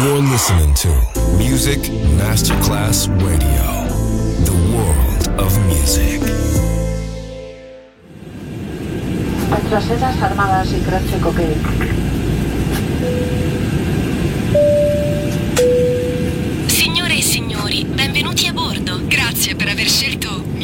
You're listening to Music Masterclass Radio, the world of music. Nuestras sedas armadas y coque. Signore e signori, benvenuti a bordo. Grazie per aver scelto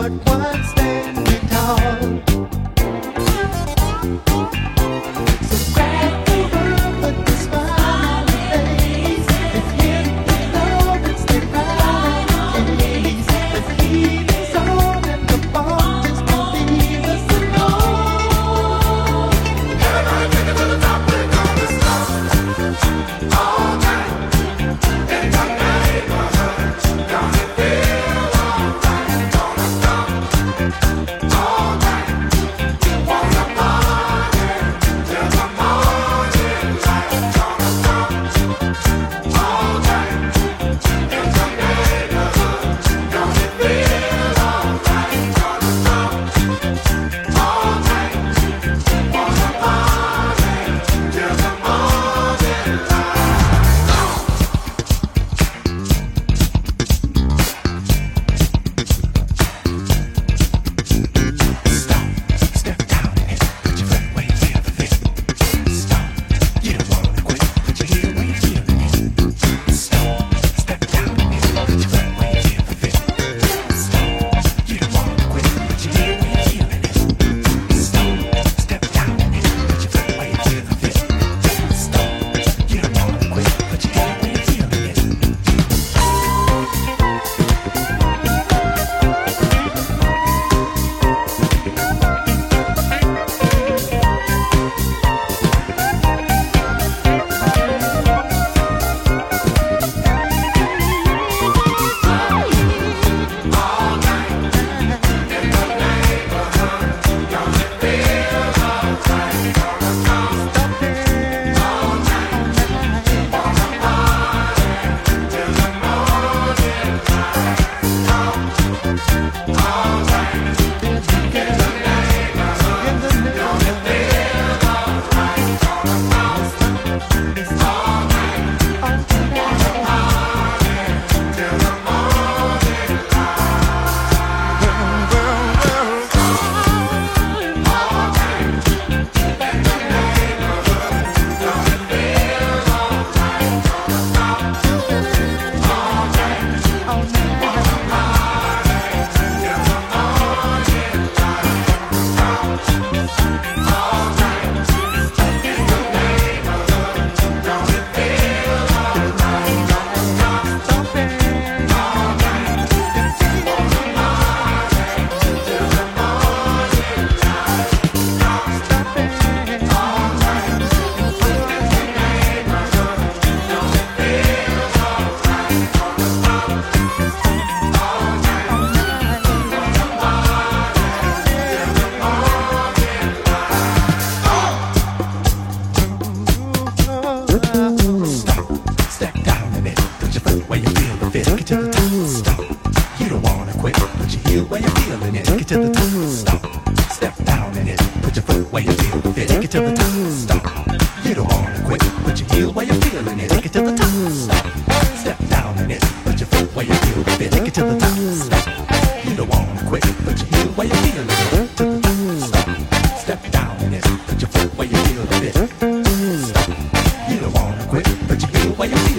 But one standing tall.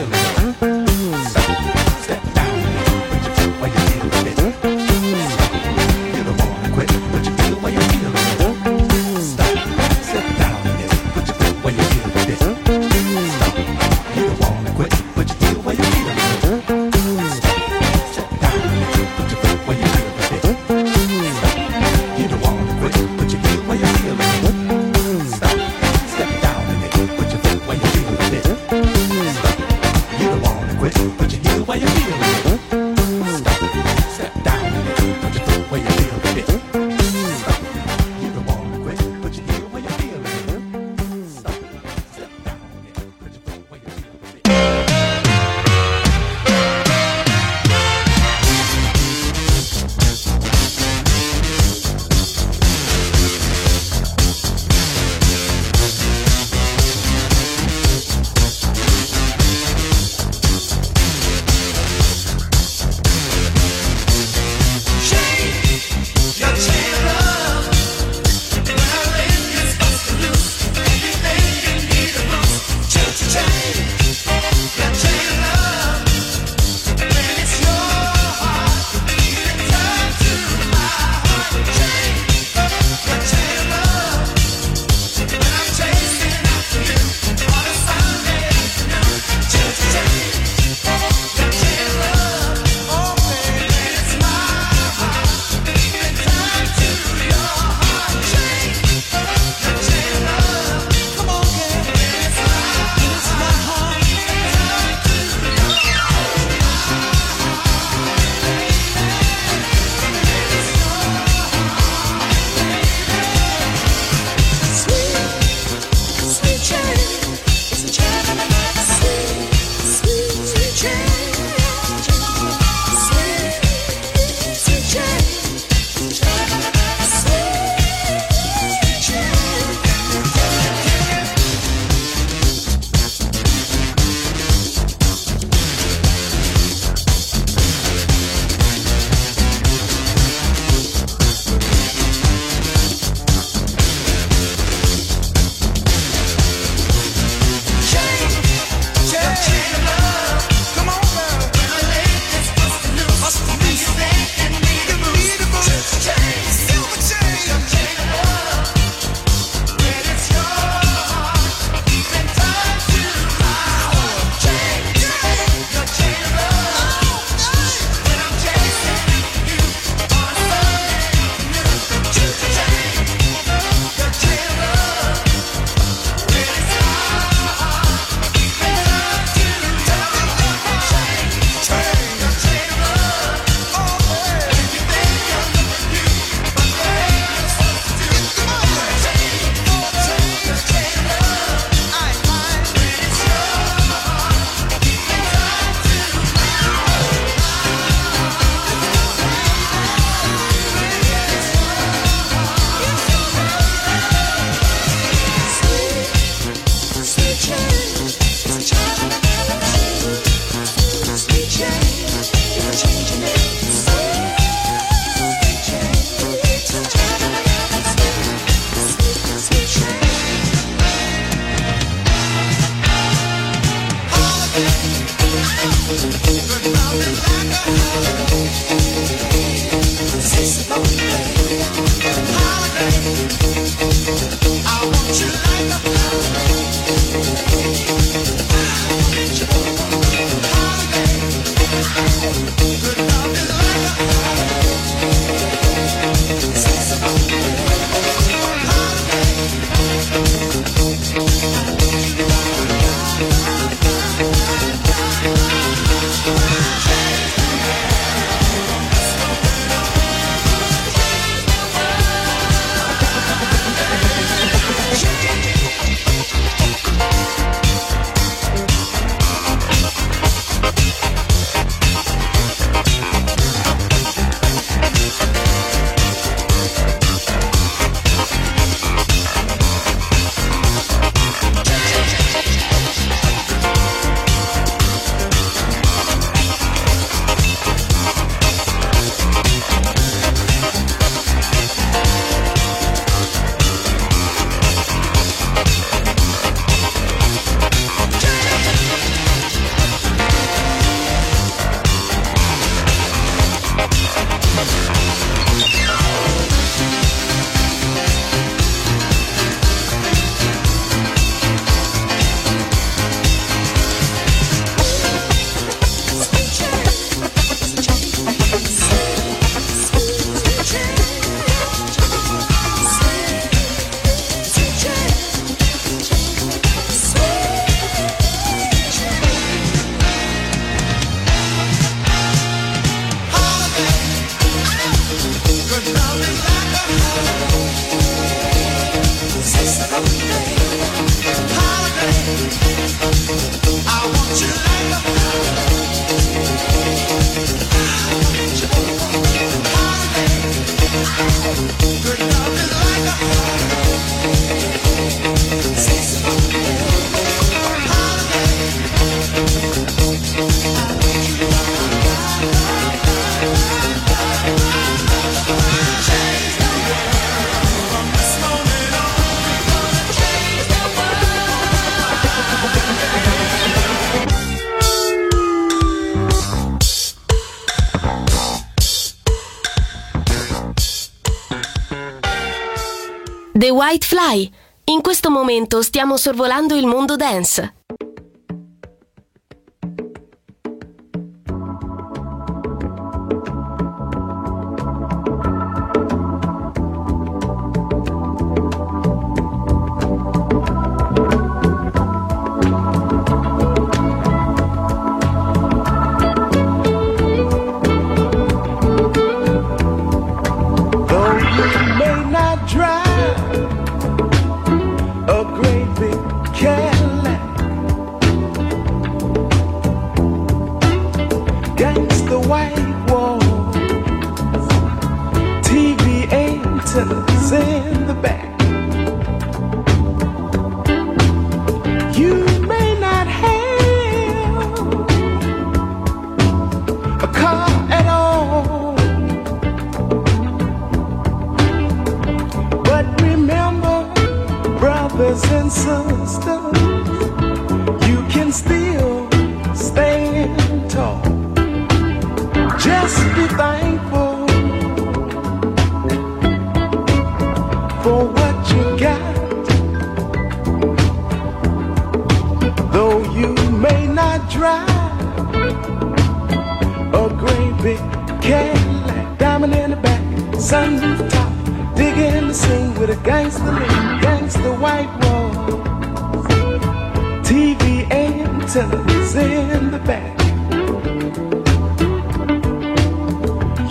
Gracias. The White Fly. In questo momento stiamo sorvolando il mondo dance. A car at all. But remember, brothers and sisters, you can still stand tall. Just be thankful Cadillac, diamond in the back, sunroof top, digging the scene with a gangster gangster white wall, TV antennas in the back.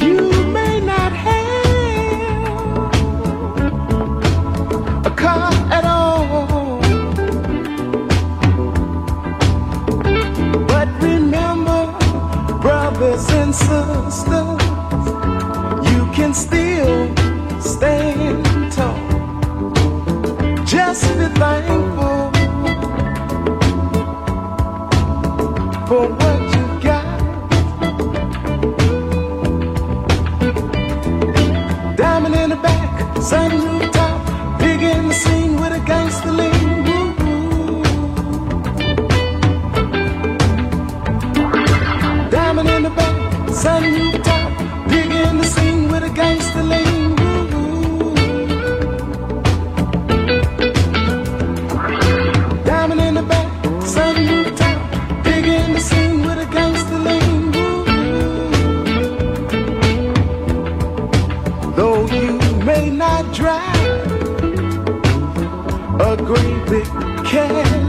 You may not have a car at all. But remember, brothers and sisters, stand may not drive a great big.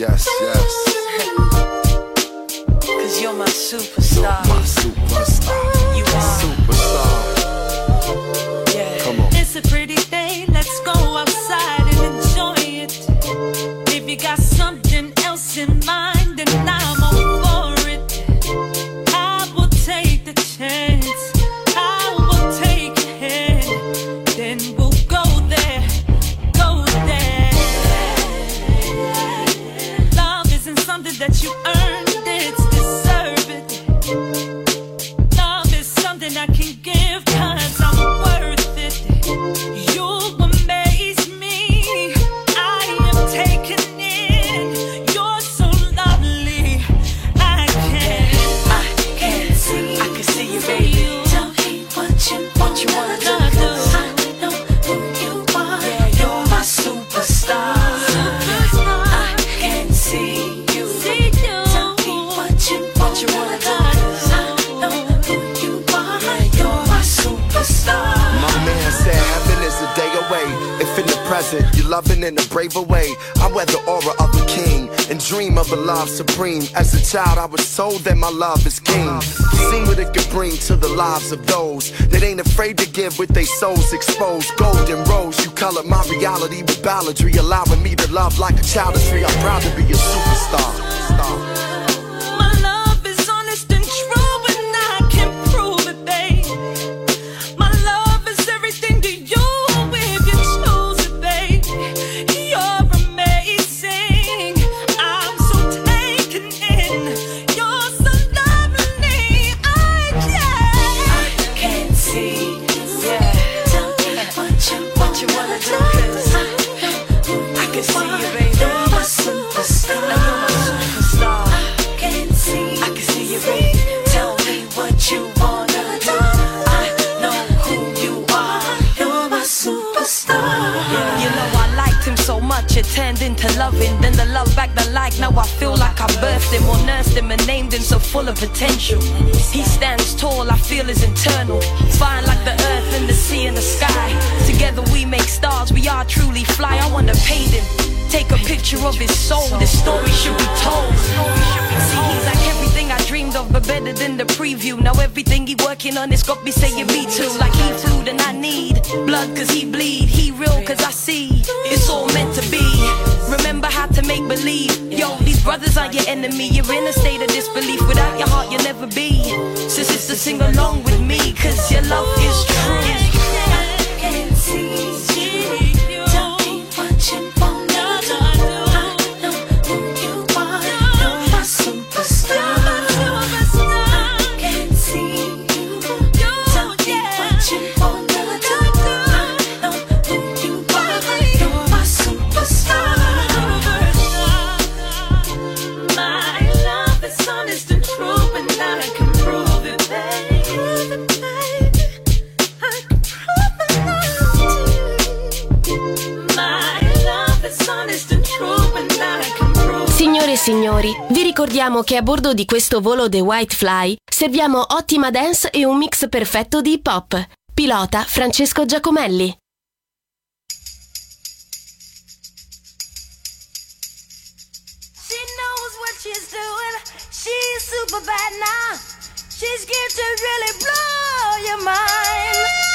Yes, yes. Cause you're my superstar. My superstar. that my love is king. Seen what it could bring to the lives of those that ain't afraid to give with their souls exposed. Golden rose, you colored my reality with balladry, allowing me to love like a child of tree. I'm proud to be a superstar. none, it's got me saying me too. Like he food and I need blood cause he bleed. He real cause I see it's all meant to be. Remember how to make believe. Yo, these brothers are your enemy. You're in a state of ricordiamo che a bordo di questo volo The White Fly serviamo ottima dance e un mix perfetto di hip hop. Pilota Francesco Giacomelli. She's super bad now. She's going to really blow your mind.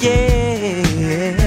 Yeah.